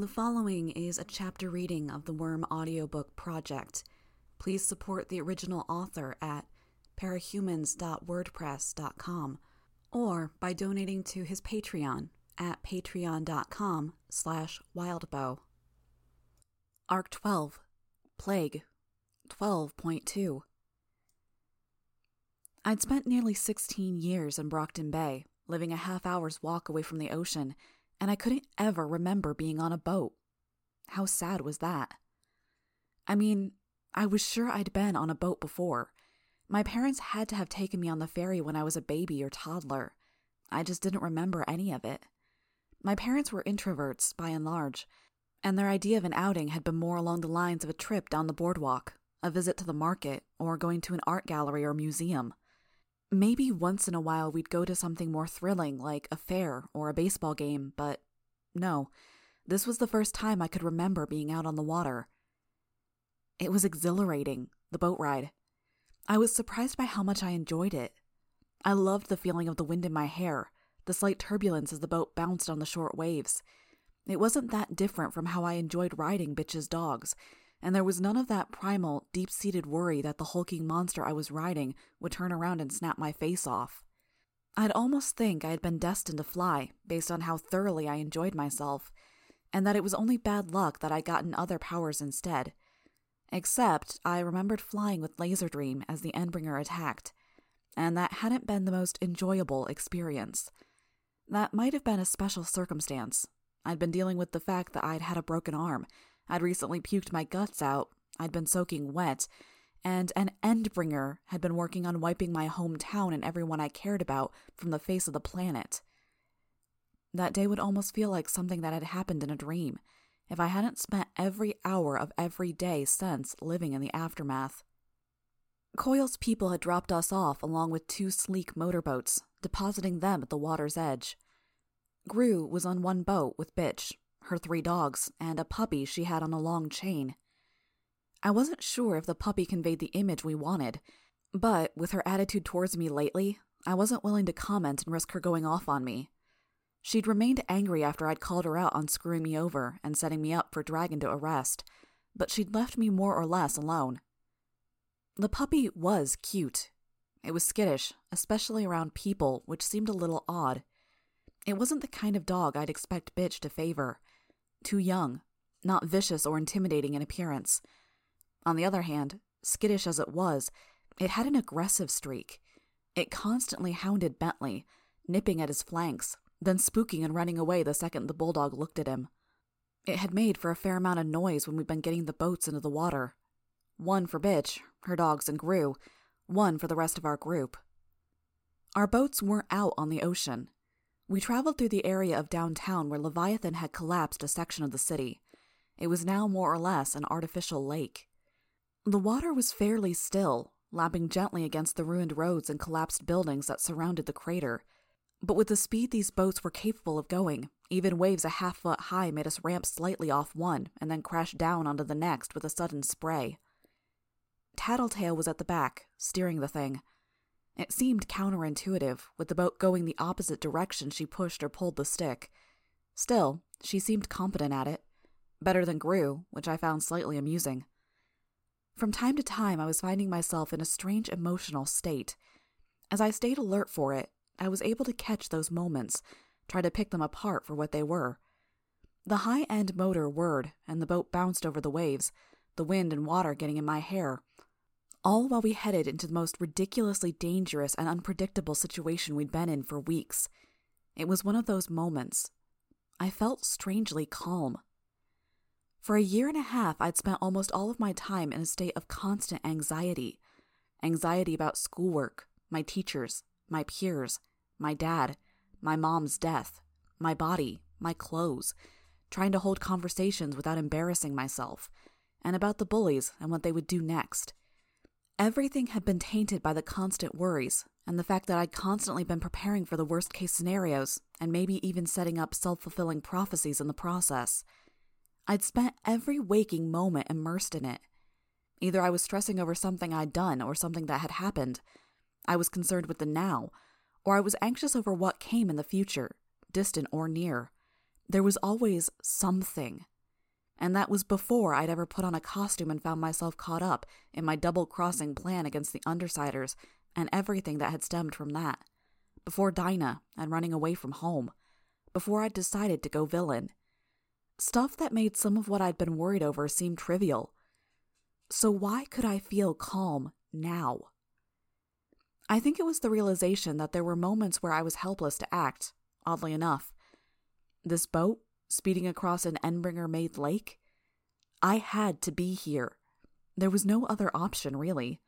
The following is a chapter reading of the Worm audiobook project. Please support the original author at parahumans.wordpress.com or by donating to his Patreon at patreon.com slash wildbow. Arc 12 Plague 12.2 I'd spent nearly 16 years in Brockton Bay, living a half hour's walk away from the ocean, and I couldn't ever remember being on a boat. How sad was that? I mean, I was sure I'd been on a boat before. My parents had to have taken me on the ferry when I was a baby or toddler. I just didn't remember any of it. My parents were introverts, by and large, and their idea of an outing had been more along the lines of a trip down the boardwalk, a visit to the market, or going to an art gallery or museum. Maybe once in a while we'd go to something more thrilling like a fair or a baseball game, but no, this was the first time I could remember being out on the water. It was exhilarating, the boat ride. I was surprised by how much I enjoyed it. I loved the feeling of the wind in my hair, the slight turbulence as the boat bounced on the short waves. It wasn't that different from how I enjoyed riding Bitch's dogs, and there was none of that primal, deep seated worry that the hulking monster I was riding would turn around and snap my face off. I'd almost think I had been destined to fly, based on how thoroughly I enjoyed myself, and that it was only bad luck that I'd gotten other powers instead. Except I remembered flying with Laserdream as the Endbringer attacked, and that hadn't been the most enjoyable experience. That might have been a special circumstance. I'd been dealing with the fact that I'd had a broken arm, I'd recently puked my guts out, I'd been soaking wet, and an Endbringer had been working on wiping my hometown and everyone I cared about from the face of the planet. That day would almost feel like something that had happened in a dream, if I hadn't spent every hour of every day since living in the aftermath. Coil's people had dropped us off along with two sleek motorboats, depositing them at the water's edge. Grue was on one boat with Bitch, her three dogs, and a puppy she had on a long chain. I wasn't sure if the puppy conveyed the image we wanted, but with her attitude towards me lately, I wasn't willing to comment and risk her going off on me. She'd remained angry after I'd called her out on screwing me over and setting me up for Dragon to arrest, but she'd left me more or less alone. The puppy was cute. It was skittish, especially around people, which seemed a little odd. It wasn't the kind of dog I'd expect Bitch to favor. Too young, not vicious or intimidating in appearance. On the other hand, skittish as it was, it had an aggressive streak. It constantly hounded Bentley, nipping at his flanks, then spooking and running away the second the bulldog looked at him. It had made for a fair amount of noise when we'd been getting the boats into the water. One for Bitch, her dogs, and Grue, one for the rest of our group. Our boats weren't out on the ocean. We traveled through the area of downtown where Leviathan had collapsed a section of the city. It was now more or less an artificial lake. The water was fairly still, lapping gently against the ruined roads and collapsed buildings that surrounded the crater. But with the speed these boats were capable of going, even waves a half foot high made us ramp slightly off one and then crash down onto the next with a sudden spray. Tattletale was at the back, steering the thing. It seemed counterintuitive, with the boat going the opposite direction she pushed or pulled the stick. Still, she seemed competent at it. Better than Grue, which I found slightly amusing. From time to time, I was finding myself in a strange emotional state. As I stayed alert for it, I was able to catch those moments, try to pick them apart for what they were. The high end motor whirred, and the boat bounced over the waves, the wind and water getting in my hair, all while we headed into the most ridiculously dangerous and unpredictable situation we'd been in for weeks. It was one of those moments. I felt strangely calm. For a year and a half, I'd spent almost all of my time in a state of constant anxiety anxiety about schoolwork, my teachers, my peers, my dad, my mom's death, my body, my clothes, trying to hold conversations without embarrassing myself, and about the bullies and what they would do next. Everything had been tainted by the constant worries and the fact that I'd constantly been preparing for the worst case scenarios and maybe even setting up self fulfilling prophecies in the process. I'd spent every waking moment immersed in it. Either I was stressing over something I'd done or something that had happened. I was concerned with the now, or I was anxious over what came in the future, distant or near. There was always something. And that was before I'd ever put on a costume and found myself caught up in my double crossing plan against the Undersiders and everything that had stemmed from that. Before Dinah and running away from home. Before I'd decided to go villain. Stuff that made some of what I'd been worried over seem trivial. So why could I feel calm now? I think it was the realization that there were moments where I was helpless to act, oddly enough. This boat, speeding across an Endbringer made lake? I had to be here. There was no other option, really.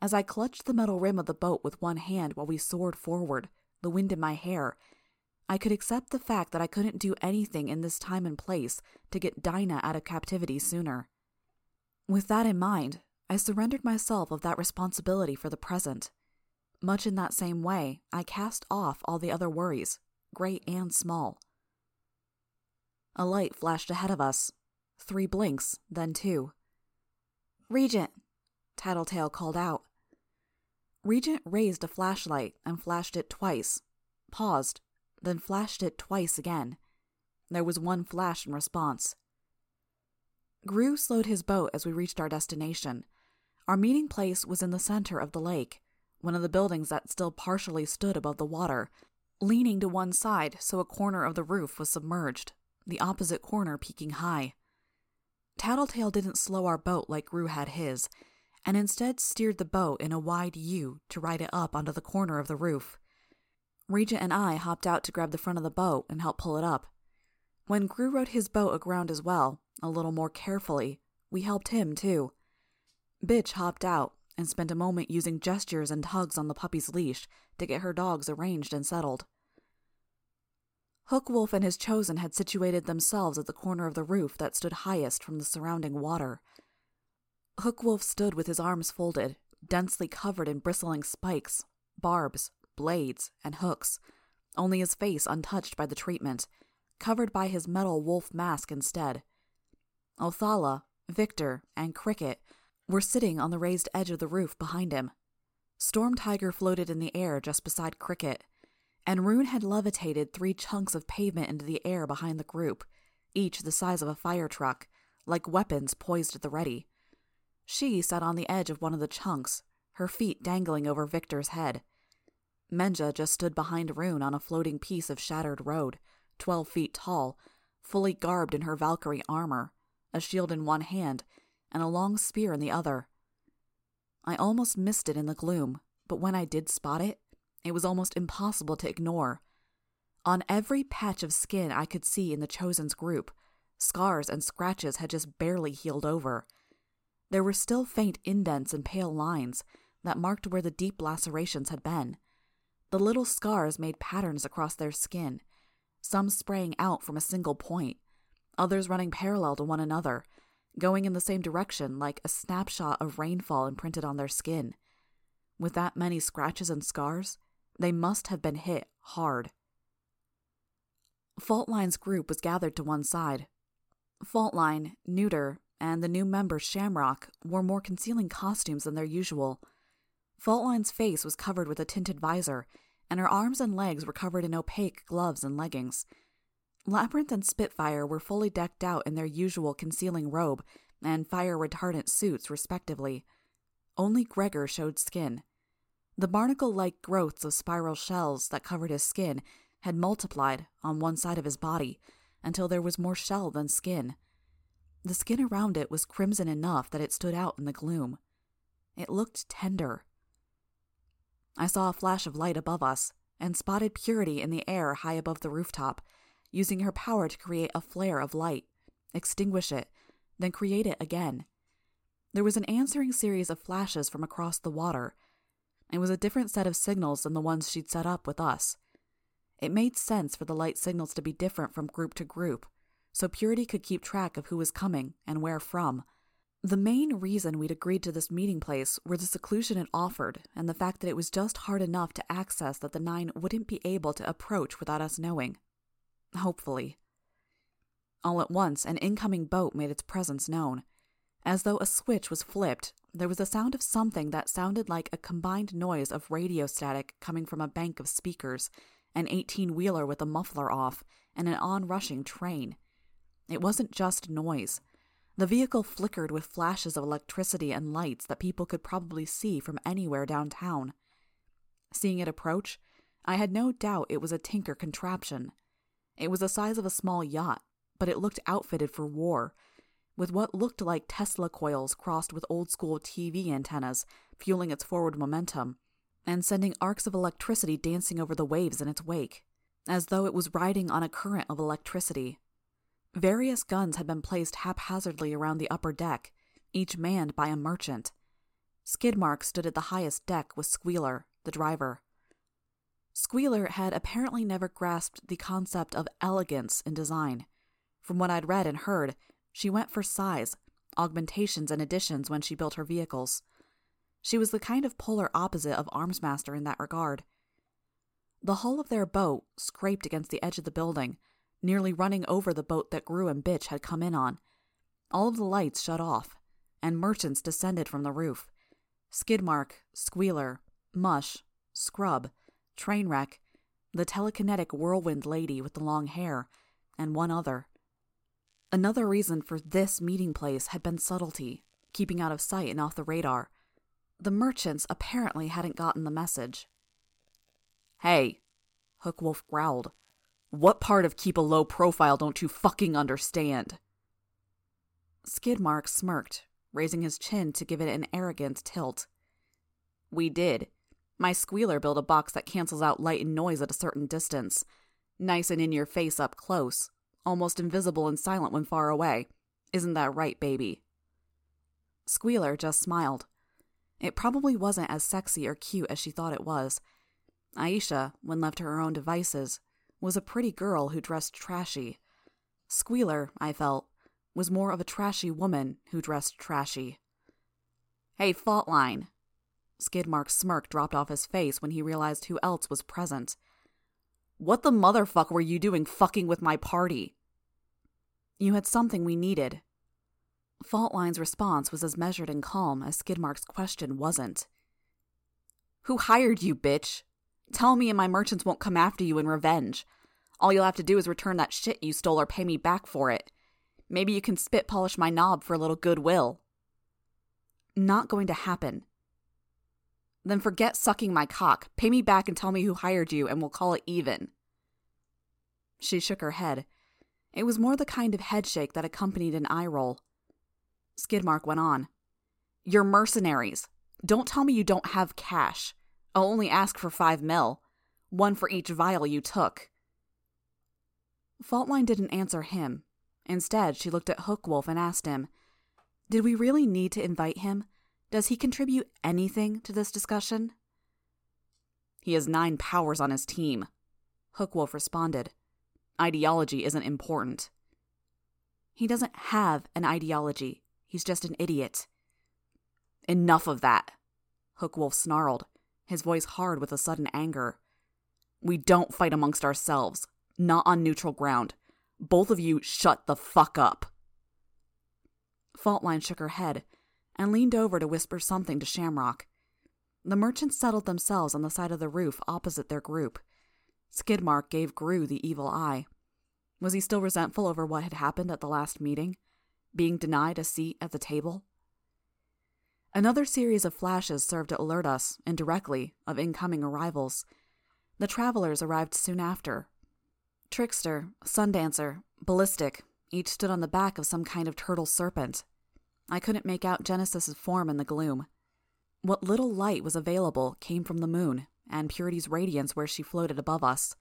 As I clutched the metal rim of the boat with one hand while we soared forward, the wind in my hair, I could accept the fact that I couldn't do anything in this time and place to get Dinah out of captivity sooner. With that in mind, I surrendered myself of that responsibility for the present. Much in that same way, I cast off all the other worries, great and small. A light flashed ahead of us. Three blinks, then two. Regent, Tattletale called out. Regent raised a flashlight and flashed it twice, paused, then flashed it twice again. There was one flash in response. Grue slowed his boat as we reached our destination. Our meeting place was in the center of the lake one of the buildings that still partially stood above the water, leaning to one side so a corner of the roof was submerged, the opposite corner peaking high. Tattletale didn't slow our boat like Grue had his, and instead steered the boat in a wide U to ride it up onto the corner of the roof. Regent and I hopped out to grab the front of the boat and help pull it up. When Grue rode his boat aground as well, a little more carefully, we helped him too. Bitch hopped out, and spent a moment using gestures and tugs on the puppy's leash to get her dogs arranged and settled. Hookwolf and his chosen had situated themselves at the corner of the roof that stood highest from the surrounding water. Hookwolf stood with his arms folded, densely covered in bristling spikes, barbs, blades, and hooks, only his face untouched by the treatment, covered by his metal wolf mask instead. Othala, Victor, and Cricket were sitting on the raised edge of the roof behind him. Storm Tiger floated in the air just beside Cricket, and Rune had levitated three chunks of pavement into the air behind the group, each the size of a fire truck, like weapons poised at the ready. She sat on the edge of one of the chunks, her feet dangling over Victor's head. Menja just stood behind Rune on a floating piece of shattered road, twelve feet tall, fully garbed in her Valkyrie armor, a shield in one hand and a long spear in the other. I almost missed it in the gloom, but when I did spot it, it was almost impossible to ignore. On every patch of skin I could see in the Chosen's group, scars and scratches had just barely healed over. There were still faint indents and pale lines that marked where the deep lacerations had been. The little scars made patterns across their skin, some spraying out from a single point, others running parallel to one another, going in the same direction like a snapshot of rainfall imprinted on their skin. With that many scratches and scars, they must have been hit hard. Faultline's group was gathered to one side. Faultline, Newter, and the new member Shamrock wore more concealing costumes than their usual. Faultline's face was covered with a tinted visor, and her arms and legs were covered in opaque gloves and leggings. Labyrinth and Spitfire were fully decked out in their usual concealing robe and fire retardant suits, respectively. Only Gregor showed skin. The barnacle like growths of spiral shells that covered his skin had multiplied on one side of his body until there was more shell than skin. The skin around it was crimson enough that it stood out in the gloom. It looked tender. I saw a flash of light above us and spotted Purity in the air high above the rooftop using her power to create a flare of light, extinguish it, then create it again. There was an answering series of flashes from across the water. It was a different set of signals than the ones she'd set up with us. It made sense for the light signals to be different from group to group, so Purity could keep track of who was coming and where from. The main reason we'd agreed to this meeting place were the seclusion it offered and the fact that it was just hard enough to access that the Nine wouldn't be able to approach without us knowing. Hopefully. All at once, an incoming boat made its presence known. As though a switch was flipped, there was a sound of something that sounded like a combined noise of radio static coming from a bank of speakers, an 18 wheeler with a muffler off, and an onrushing train. It wasn't just noise. The vehicle flickered with flashes of electricity and lights that people could probably see from anywhere downtown. Seeing it approach, I had no doubt it was a Tinker contraption. It was the size of a small yacht, but it looked outfitted for war, with what looked like Tesla coils crossed with old school TV antennas fueling its forward momentum, and sending arcs of electricity dancing over the waves in its wake, as though it was riding on a current of electricity. Various guns had been placed haphazardly around the upper deck, each manned by a merchant. Skidmark stood at the highest deck with Squealer, the driver. Squealer had apparently never grasped the concept of elegance in design. From what I'd read and heard, she went for size, augmentations, and additions when she built her vehicles. She was the kind of polar opposite of Armsmaster in that regard. The hull of their boat scraped against the edge of the building, nearly running over the boat that Grue and Bitch had come in on. All of the lights shut off, and merchants descended from the roof. Skidmark, Squealer, Mush, Scrub, Trainwreck, the telekinetic whirlwind lady with the long hair, and one other. Another reason for this meeting place had been subtlety, keeping out of sight and off the radar. The merchants apparently hadn't gotten the message. Hey, Hookwolf growled. What part of keep a low profile don't you fucking understand? Skidmark smirked, raising his chin to give it an arrogant tilt. We did. My squealer built a box that cancels out light and noise at a certain distance. Nice and in your face up close. Almost invisible and silent when far away. Isn't that right, baby? Squealer just smiled. It probably wasn't as sexy or cute as she thought it was. Aisha, when left to her own devices, was a pretty girl who dressed trashy. Squealer, I felt, was more of a trashy woman who dressed trashy. Hey, Faultline. Skidmark's smirk dropped off his face when he realized who else was present. What the motherfuck were you doing fucking with my party? You had something we needed. Faultline's response was as measured and calm as Skidmark's question wasn't. Who hired you, bitch? Tell me and my merchants won't come after you in revenge. All you'll have to do is return that shit you stole or pay me back for it. Maybe you can spit polish my knob for a little goodwill. Not going to happen. Then forget sucking my cock. Pay me back and tell me who hired you, and we'll call it even. She shook her head. It was more the kind of headshake that accompanied an eye roll. Skidmark went on. You're mercenaries. Don't tell me you don't have cash. I'll only ask for five mil. One for each vial you took. Faultline didn't answer him. Instead, she looked at Hookwolf and asked him, Did we really need to invite him? Does he contribute anything to this discussion? He has nine powers on his team, Hookwolf responded. Ideology isn't important. He doesn't have an ideology. He's just an idiot. Enough of that, Hookwolf snarled his voice hard with a sudden anger. We don't fight amongst ourselves, not on neutral ground. Both of you shut the fuck up. Faultline shook her head and leaned over to whisper something to Shamrock. The merchants settled themselves on the side of the roof opposite their group. Skidmark gave Grue the evil eye. Was he still resentful over what had happened at the last meeting? Being denied a seat at the table? Another series of flashes served to alert us, indirectly, of incoming arrivals. The travelers arrived soon after. Trickster, Sundancer, Ballistic, each stood on the back of some kind of turtle serpent. I couldn't make out Genesis's form in the gloom. What little light was available came from the moon and Purity's radiance where she floated above us.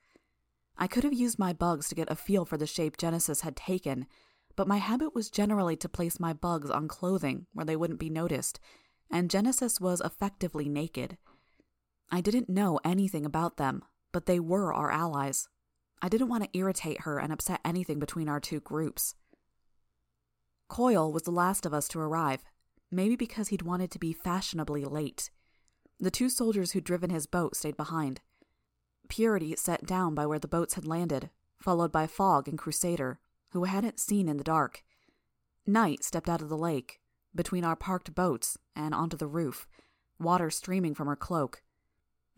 I could have used my bugs to get a feel for the shape Genesis had taken, but my habit was generally to place my bugs on clothing where they wouldn't be noticed, and Genesis was effectively naked. I didn't know anything about them, but they were our allies. I didn't want to irritate her and upset anything between our two groups. Coil was the last of us to arrive, maybe because he'd wanted to be fashionably late. The two soldiers who'd driven his boat stayed behind. Purity sat down by where the boats had landed, followed by Fog and Crusader, who hadn't seen in the dark. Night stepped out of the lake, between our parked boats, and onto the roof, water streaming from her cloak.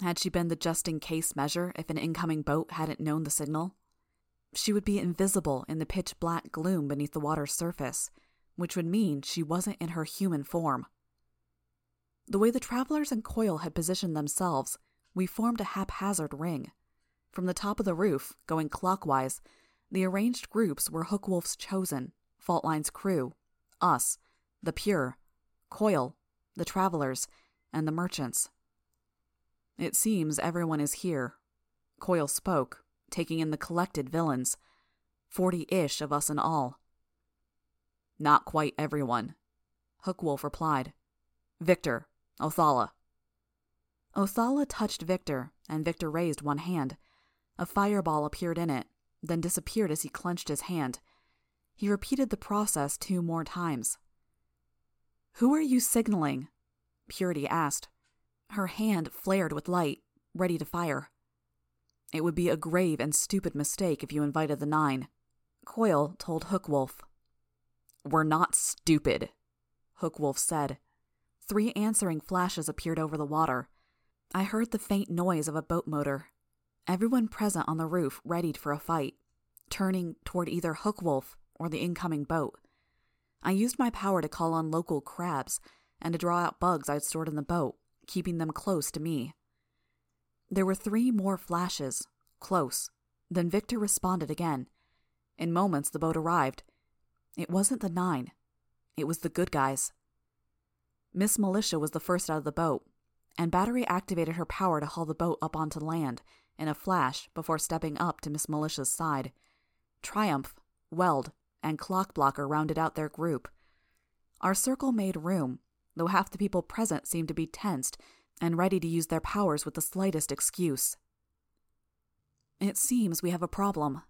Had she been the just in case measure if an incoming boat hadn't known the signal? She would be invisible in the pitch black gloom beneath the water's surface, which would mean she wasn't in her human form. The way the travelers and Coil had positioned themselves, we formed a haphazard ring. From the top of the roof, going clockwise, the arranged groups were Hookwolf's chosen, Faultline's crew, us, the Pure, Coil, the travelers, and the merchants. It seems everyone is here. Coil spoke, taking in the collected villains. Forty ish of us in all. Not quite everyone. Hookwolf replied. Victor, Othala. Othala touched Victor, and Victor raised one hand. A fireball appeared in it, then disappeared as he clenched his hand. He repeated the process two more times. Who are you signaling? Purity asked. Her hand flared with light, ready to fire. It would be a grave and stupid mistake if you invited the Nine. Coil told Hookwolf. We're not stupid, Hookwolf said. Three answering flashes appeared over the water. I heard the faint noise of a boat motor. Everyone present on the roof readied for a fight, turning toward either Hookwolf or the incoming boat. I used my power to call on local crabs and to draw out bugs I'd stored in the boat, keeping them close to me. There were three more flashes, close. Then Victor responded again. In moments, the boat arrived. It wasn't the nine, it was the good guys. Miss Militia was the first out of the boat, and Battery activated her power to haul the boat up onto land in a flash before stepping up to Miss Militia's side. Triumph, Weld, and Clockblocker rounded out their group. Our circle made room, though half the people present seemed to be tensed and ready to use their powers with the slightest excuse. It seems we have a problem.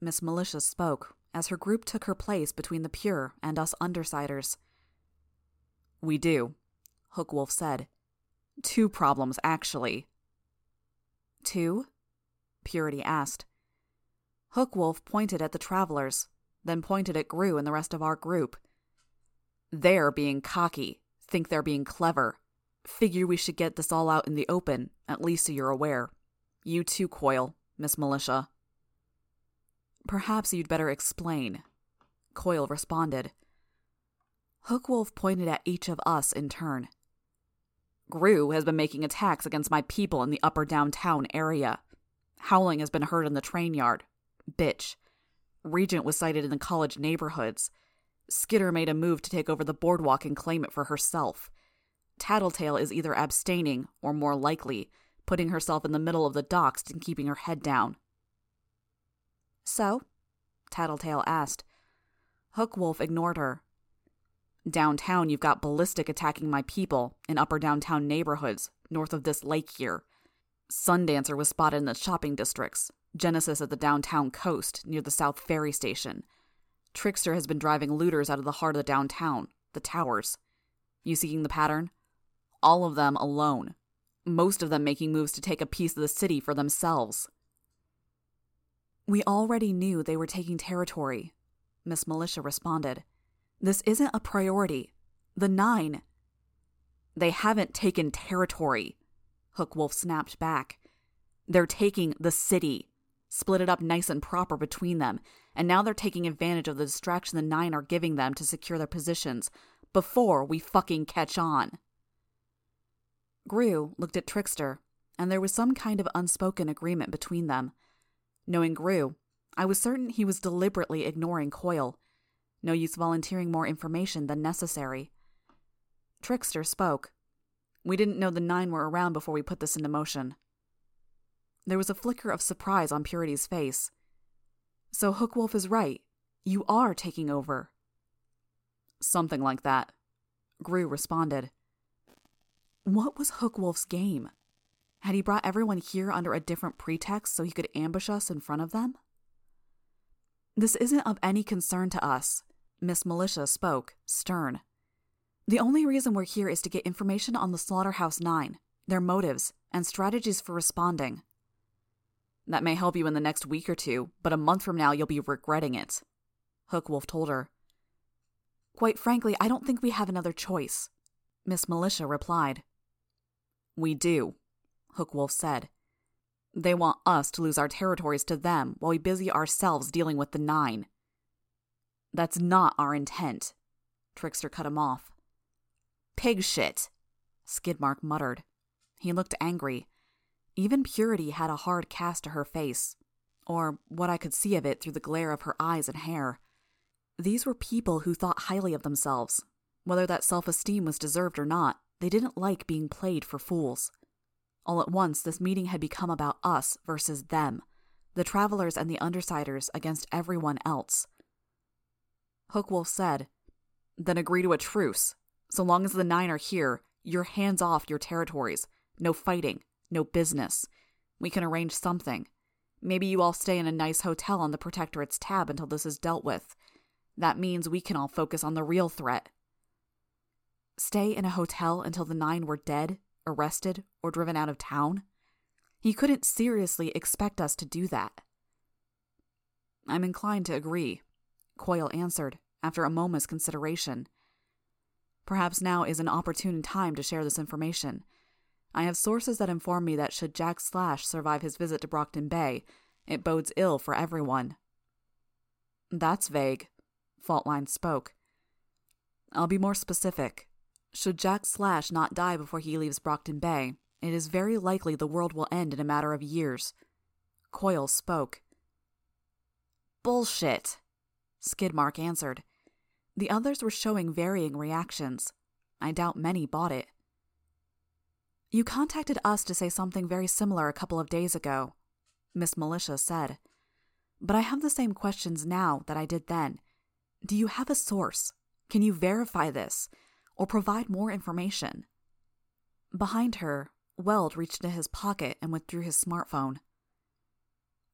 Miss Militia spoke as her group took her place between the pure and us undersiders. We do, Hookwolf said. Two problems, actually. Two? Purity asked. Hookwolf pointed at the travelers, then pointed at Grue and the rest of our group. They're being cocky, think they're being clever, Figure we should get this all out in the open, at least so you're aware. You too, Coil, Miss Militia. Perhaps you'd better explain. Coil responded. Hookwolf pointed at each of us in turn. Grue has been making attacks against my people in the upper downtown area. Howling has been heard in the train yard. Bitch. Regent was sighted in the college neighborhoods. Skitter made a move to take over the boardwalk and claim it for herself. Tattletale is either abstaining, or more likely, putting herself in the middle of the docks and keeping her head down. So? Tattletale asked. Hookwolf ignored her. Downtown, you've got Ballistic attacking my people in upper downtown neighborhoods, north of this lake here. Sundancer was spotted in the shopping districts, Genesis at the downtown coast, near the South Ferry Station. Trickster has been driving looters out of the heart of the downtown, the towers. You seeing the pattern? All of them alone, most of them making moves to take a piece of the city for themselves. We already knew they were taking territory, Miss Militia responded. This isn't a priority. The Nine. They haven't taken territory, Hookwolf snapped back. They're taking the city, split it up nice and proper between them, and now they're taking advantage of the distraction the Nine are giving them to secure their positions before we fucking catch on. Grue looked at Trickster, and there was some kind of unspoken agreement between them. Knowing Grue, I was certain he was deliberately ignoring Coil. No use volunteering more information than necessary. Trickster spoke. We didn't know the Nine were around before we put this into motion. There was a flicker of surprise on Purity's face. So Hookwolf is right. You are taking over. Something like that. Grue responded. What was Hookwolf's game? Had he brought everyone here under a different pretext so he could ambush us in front of them? This isn't of any concern to us, Miss Militia spoke, stern. The only reason we're here is to get information on the Slaughterhouse Nine, their motives, and strategies for responding. That may help you in the next week or two, but a month from now you'll be regretting it, Hookwolf told her. Quite frankly, I don't think we have another choice, Miss Militia replied. We do, Hookwolf said. They want us to lose our territories to them while we busy ourselves dealing with the Nine. That's not our intent. Trickster cut him off. Pig shit, Skidmark muttered. He looked angry. Even Purity had a hard cast to her face, or what I could see of it through the glare of her eyes and hair. These were people who thought highly of themselves. Whether that self esteem was deserved or not, they didn't like being played for fools. All at once, this meeting had become about us versus them, the travelers and the undersiders against everyone else. Hookwolf said, Then agree to a truce. So long as the Nine are here, you're hands off your territories. No fighting, no business. We can arrange something. Maybe you all stay in a nice hotel on the Protectorate's tab until this is dealt with. That means we can all focus on the real threat. Stay in a hotel until the nine were dead, arrested, or driven out of town? He couldn't seriously expect us to do that. I'm inclined to agree, Coil answered, after a moment's consideration. Perhaps now is an opportune time to share this information. I have sources that inform me that should Jack Slash survive his visit to Brockton Bay, it bodes ill for everyone. That's vague, Faultline spoke. I'll be more specific. Should Jack Slash not die before he leaves Brockton Bay, it is very likely the world will end in a matter of years. Coil spoke. Bullshit, Skidmark answered. The others were showing varying reactions. I doubt many bought it. You contacted us to say something very similar a couple of days ago, Miss Militia said. But I have the same questions now that I did then. Do you have a source? Can you verify this? Or provide more information? Behind her, Weld reached into his pocket and withdrew his smartphone.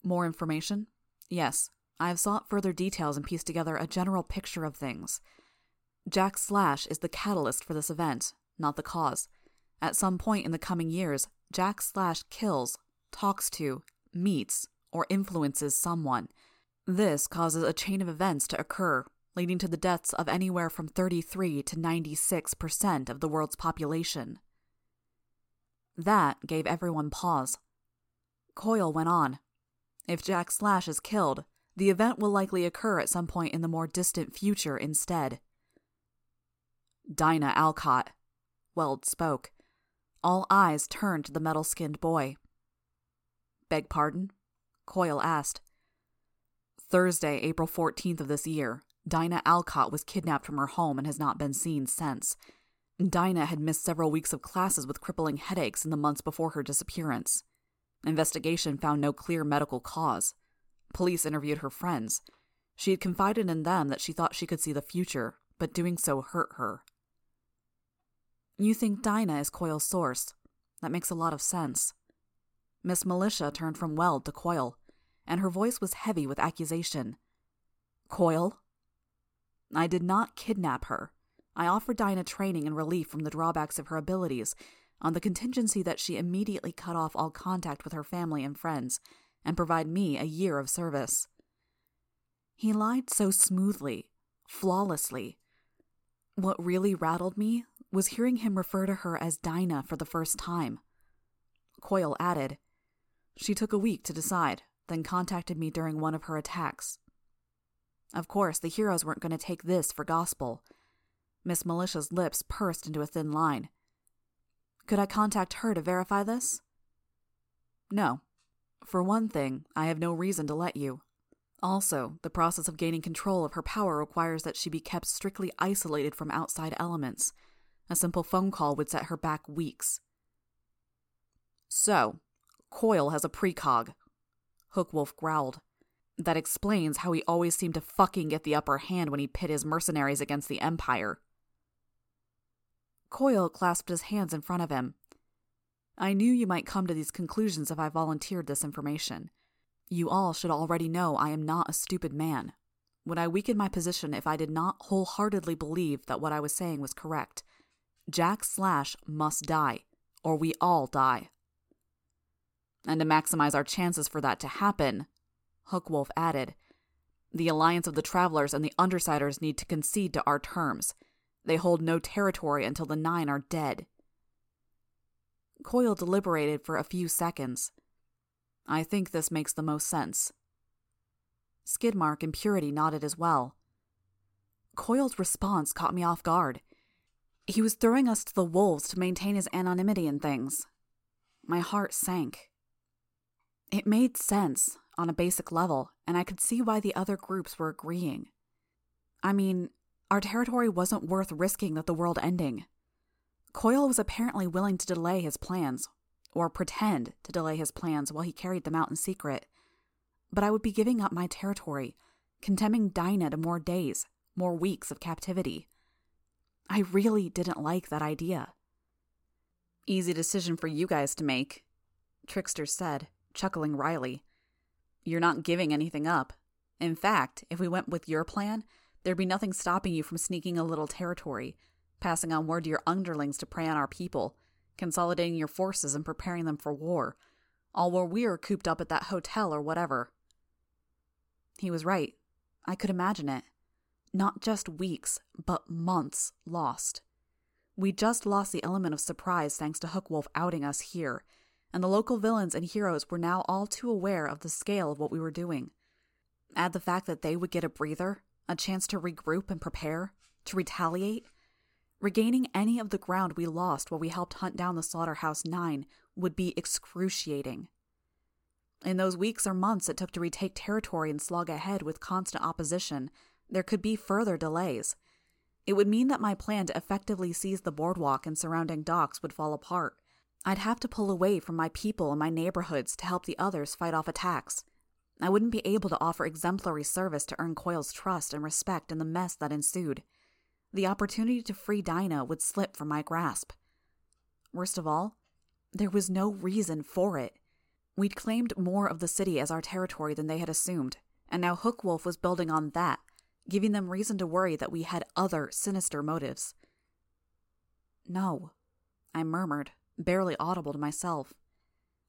More information? Yes. I have sought further details and pieced together a general picture of things. Jack Slash is the catalyst for this event, not the cause. At some point in the coming years, Jack Slash kills, talks to, meets, or influences someone. This causes a chain of events to occur, leading to the deaths of anywhere from 33 to 96% of the world's population. That gave everyone pause. Coil went on. If Jack Slash is killed, the event will likely occur at some point in the more distant future instead. Dinah Alcott, Weld spoke. All eyes turned to the metal skinned boy. Beg pardon? Coil asked. Thursday, April 14th of this year, Dinah Alcott was kidnapped from her home and has not been seen since. Dinah had missed several weeks of classes with crippling headaches in the months before her disappearance. Investigation found no clear medical cause. Police interviewed her friends. She had confided in them that she thought she could see the future, but doing so hurt her. You think Dinah is Coil's source. That makes a lot of sense. Miss Militia turned from Weld to Coil, and her voice was heavy with accusation. Coil? I did not kidnap her. I offered Dinah training and relief from the drawbacks of her abilities on the contingency that she immediately cut off all contact with her family and friends and provide me a year of service. He lied so smoothly, flawlessly. What really rattled me was hearing him refer to her as Dinah for the first time. Coil added, She took a week to decide, then contacted me during one of her attacks. Of course, the heroes weren't going to take this for gospel. Miss Militia's lips pursed into a thin line. Could I contact her to verify this? No. For one thing, I have no reason to let you. Also, the process of gaining control of her power requires that she be kept strictly isolated from outside elements. A simple phone call would set her back weeks. So, Coil has a precog. Hookwolf growled. That explains how he always seemed to fucking get the upper hand when he pit his mercenaries against the Empire. Coil clasped his hands in front of him. I knew you might come to these conclusions if I volunteered this information. You all should already know I am not a stupid man. Would I weaken my position if I did not wholeheartedly believe that what I was saying was correct? Jack Slash must die, or we all die. And to maximize our chances for that to happen, Hookwolf added, the alliance of the Travelers and the Undersiders need to concede to our terms. They hold no territory until the Nine are dead. Coil deliberated for a few seconds. I think this makes the most sense. Skidmark and Purity nodded as well. Coil's response caught me off guard. He was throwing us to the wolves to maintain his anonymity and things. My heart sank. It made sense on a basic level, and I could see why the other groups were agreeing. I mean, our territory wasn't worth risking that the world ending. Coil was apparently willing to delay his plans, or pretend to delay his plans while he carried them out in secret. But I would be giving up my territory, condemning Dinah to more days, more weeks of captivity. I really didn't like that idea. Easy decision for you guys to make, Trickster said, chuckling wryly. You're not giving anything up. In fact, if we went with your plan, there'd be nothing stopping you from sneaking a little territory, passing on word to your underlings to prey on our people, consolidating your forces and preparing them for war, all while we're cooped up at that hotel or whatever. He was right. I could imagine it. Not just weeks, but months lost. We just lost the element of surprise thanks to Hookwolf outing us here, and the local villains and heroes were now all too aware of the scale of what we were doing. Add the fact that they would get a breather, a chance to regroup and prepare, to retaliate, Regaining any of the ground we lost while we helped hunt down the Slaughterhouse Nine would be excruciating. In those weeks or months it took to retake territory and slog ahead with constant opposition, there could be further delays. It would mean that my plan to effectively seize the boardwalk and surrounding docks would fall apart. I'd have to pull away from my people and my neighborhoods to help the others fight off attacks. I wouldn't be able to offer exemplary service to earn Coil's trust and respect in the mess that ensued the opportunity to free Dinah would slip from my grasp. Worst of all, there was no reason for it. We'd claimed more of the city as our territory than they had assumed, and now Hookwolf was building on that, giving them reason to worry that we had other sinister motives. No, I murmured, barely audible to myself.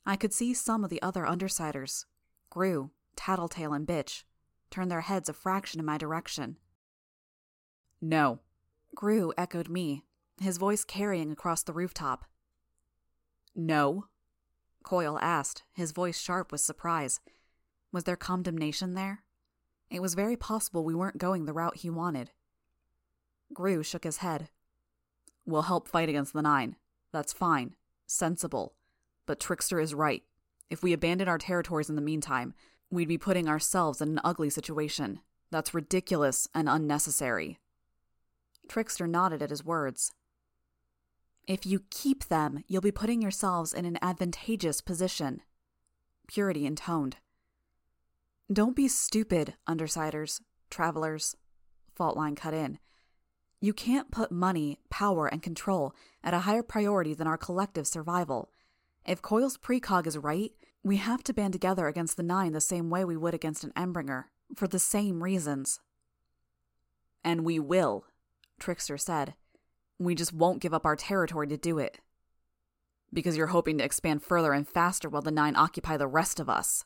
I could see some of the other undersiders, Grue, Tattletale, and Bitch, turn their heads a fraction in my direction. No, Grue echoed me, his voice carrying across the rooftop. No? Coil asked, his voice sharp with surprise. Was there condemnation there? It was very possible we weren't going the route he wanted. Grue shook his head. We'll help fight against the Nine. That's fine. Sensible. But Trickster is right. If we abandon our territories in the meantime, we'd be putting ourselves in an ugly situation. That's ridiculous and unnecessary. Trickster nodded at his words. If you keep them, you'll be putting yourselves in an advantageous position. Purity intoned. Don't be stupid, undersiders, travelers. Faultline cut in. You can't put money, power, and control at a higher priority than our collective survival. If Coil's precog is right, we have to band together against the Nine the same way we would against an Endbringer, for the same reasons. And we will, Trickster said. We just won't give up our territory to do it. Because you're hoping to expand further and faster while the Nine occupy the rest of us.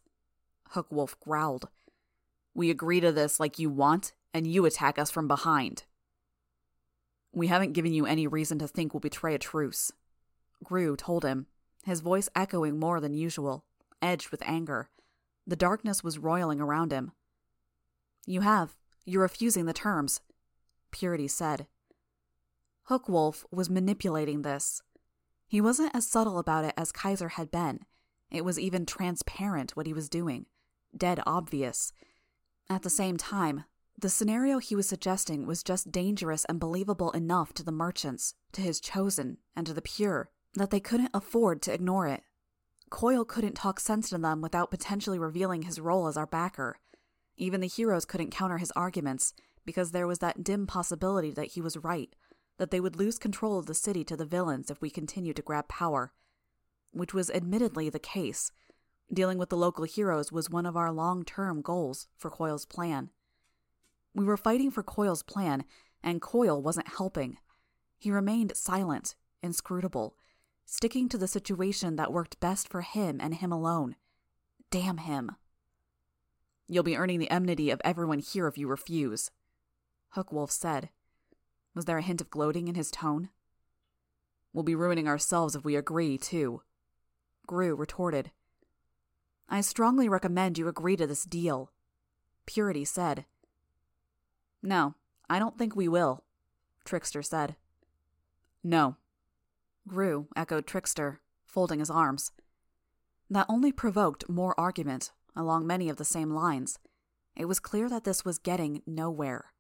Hookwolf growled. We agree to this like you want, and you attack us from behind. We haven't given you any reason to think we'll betray a truce. Grue told him, his voice echoing more than usual, edged with anger. The darkness was roiling around him. You have. You're refusing the terms. Purity said. Hookwolf was manipulating this. He wasn't as subtle about it as Kaiser had been. It was even transparent what he was doing, dead obvious. At the same time, the scenario he was suggesting was just dangerous and believable enough to the merchants, to his chosen, and to the pure, that they couldn't afford to ignore it. Coil couldn't talk sense to them without potentially revealing his role as our backer. Even the heroes couldn't counter his arguments, because there was that dim possibility that he was right, that they would lose control of the city to the villains if we continued to grab power. Which was admittedly the case. Dealing with the local heroes was one of our long term goals for Coil's plan. We were fighting for Coil's plan, and Coil wasn't helping. He remained silent, inscrutable, sticking to the situation that worked best for him and him alone. Damn him. You'll be earning the enmity of everyone here if you refuse, Hookwolf said. Was there a hint of gloating in his tone? We'll be ruining ourselves if we agree, too. Grue retorted. I strongly recommend you agree to this deal, Purity said. No, I don't think we will, Trickster said. No. Grue echoed Trickster, folding his arms. That only provoked more argument, along many of the same lines. It was clear that this was getting nowhere.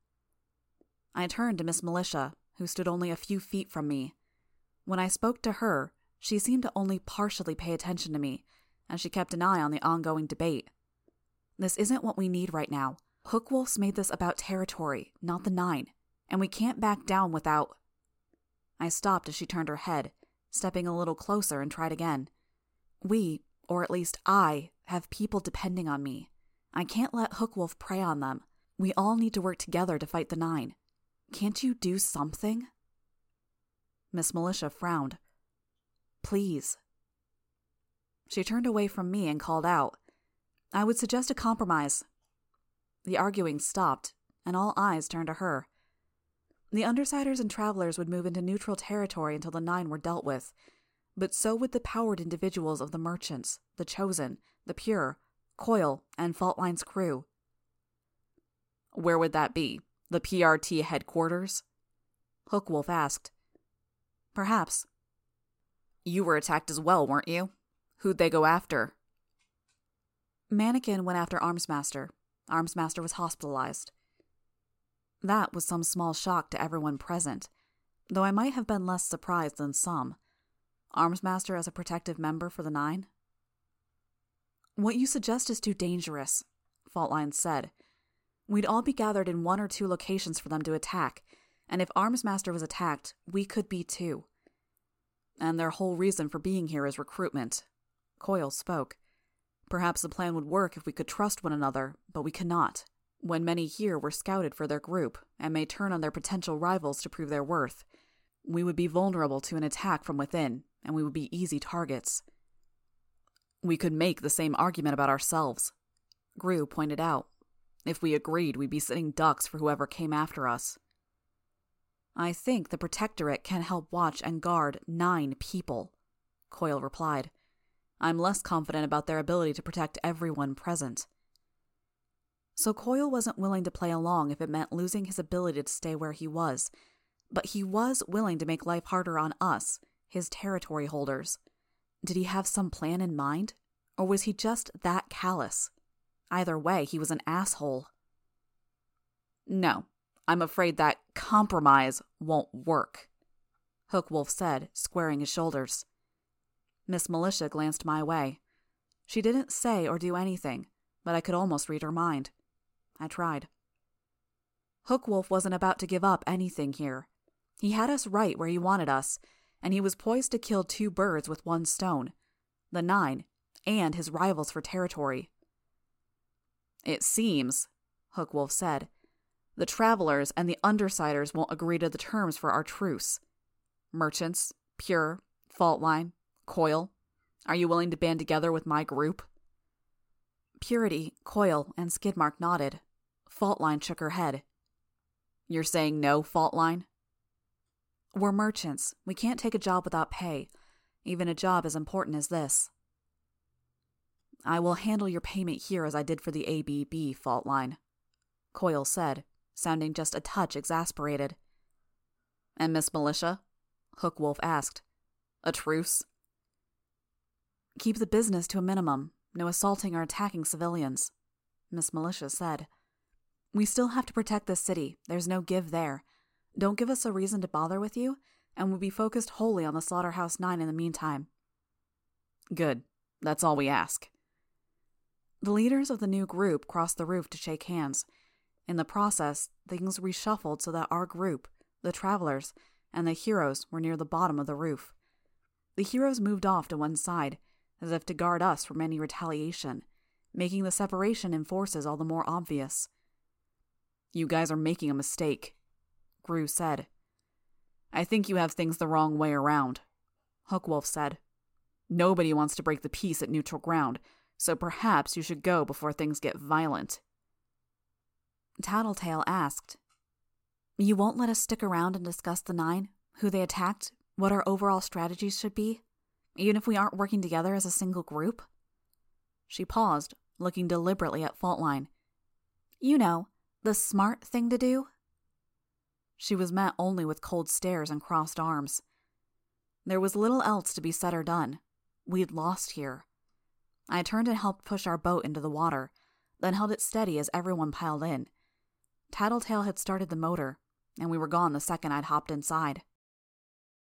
I turned to Miss Militia, who stood only a few feet from me. When I spoke to her, she seemed to only partially pay attention to me, and she kept an eye on the ongoing debate. This isn't what we need right now. Hookwolf's made this about territory, not the Nine, and we can't back down without. I stopped as she turned her head, stepping a little closer and tried again. We, or at least I, have people depending on me. I can't let Hookwolf prey on them. We all need to work together to fight the Nine. Can't you do something? Miss Militia frowned. Please. She turned away from me and called out. I would suggest a compromise. The arguing stopped, and all eyes turned to her. The Undersiders and Travelers would move into neutral territory until the Nine were dealt with, but so would the powered individuals of the Merchants, the Chosen, the Pure, Coil, and Faultline's crew. Where would that be? The PRT headquarters? Hookwolf asked. Perhaps. You were attacked as well, weren't you? Who'd they go after? Mannequin went after Armsmaster. Armsmaster was hospitalized. That was some small shock to everyone present, though I might have been less surprised than some. Armsmaster as a protective member for the Nine? What you suggest is too dangerous, Faultline said. We'd all be gathered in one or two locations for them to attack, and if Armsmaster was attacked, we could be too. And their whole reason for being here is recruitment. Coil spoke. Perhaps the plan would work if we could trust one another, but we cannot. When many here were scouted for their group and may turn on their potential rivals to prove their worth, we would be vulnerable to an attack from within, and we would be easy targets. We could make the same argument about ourselves, Grue pointed out. If we agreed, we'd be sitting ducks for whoever came after us. I think the Protectorate can help watch and guard nine people, Coil replied. I'm less confident about their ability to protect everyone present. So Coil wasn't willing to play along if it meant losing his ability to stay where he was, but he was willing to make life harder on us, his territory holders. Did he have some plan in mind? Or was he just that callous? Either way, he was an asshole. No, I'm afraid that compromise won't work, Hookwolf said, squaring his shoulders. Miss Militia glanced my way. She didn't say or do anything, but I could almost read her mind. I tried. Hookwolf wasn't about to give up anything here. He had us right where he wanted us, and he was poised to kill two birds with one stone the Nine, and his rivals for territory. It seems, Hookwolf said, the travelers and the undersiders won't agree to the terms for our truce. Merchants, Pure, Faultline, Coil, are you willing to band together with my group? Purity, Coil, and Skidmark nodded. Faultline shook her head. You're saying no, Faultline? We're merchants. We can't take a job without pay, even a job as important as this. I will handle your payment here as I did for the ABB Faultline, Coil said, sounding just a touch exasperated. And Miss Militia? Hookwolf asked. A truce? Keep the business to a minimum. No assaulting or attacking civilians, Miss Militia said. We still have to protect this city. There's no give there. Don't give us a reason to bother with you, and we'll be focused wholly on the Slaughterhouse Nine in the meantime. Good. That's all we ask. The leaders of the new group crossed the roof to shake hands. In the process, things reshuffled so that our group, the travelers, and the heroes were near the bottom of the roof. The heroes moved off to one side, as if to guard us from any retaliation, making the separation in forces all the more obvious. You guys are making a mistake, Grue said. I think you have things the wrong way around, Hookwolf said. Nobody wants to break the peace at neutral ground, so perhaps you should go before things get violent. Tattletale asked, You won't let us stick around and discuss the Nine, who they attacked, what our overall strategies should be, even if we aren't working together as a single group? She paused, looking deliberately at Faultline. You know, the smart thing to do? She was met only with cold stares and crossed arms. There was little else to be said or done. We'd lost here. I turned and helped push our boat into the water, then held it steady as everyone piled in. Tattletale had started the motor, and we were gone the second I'd hopped inside.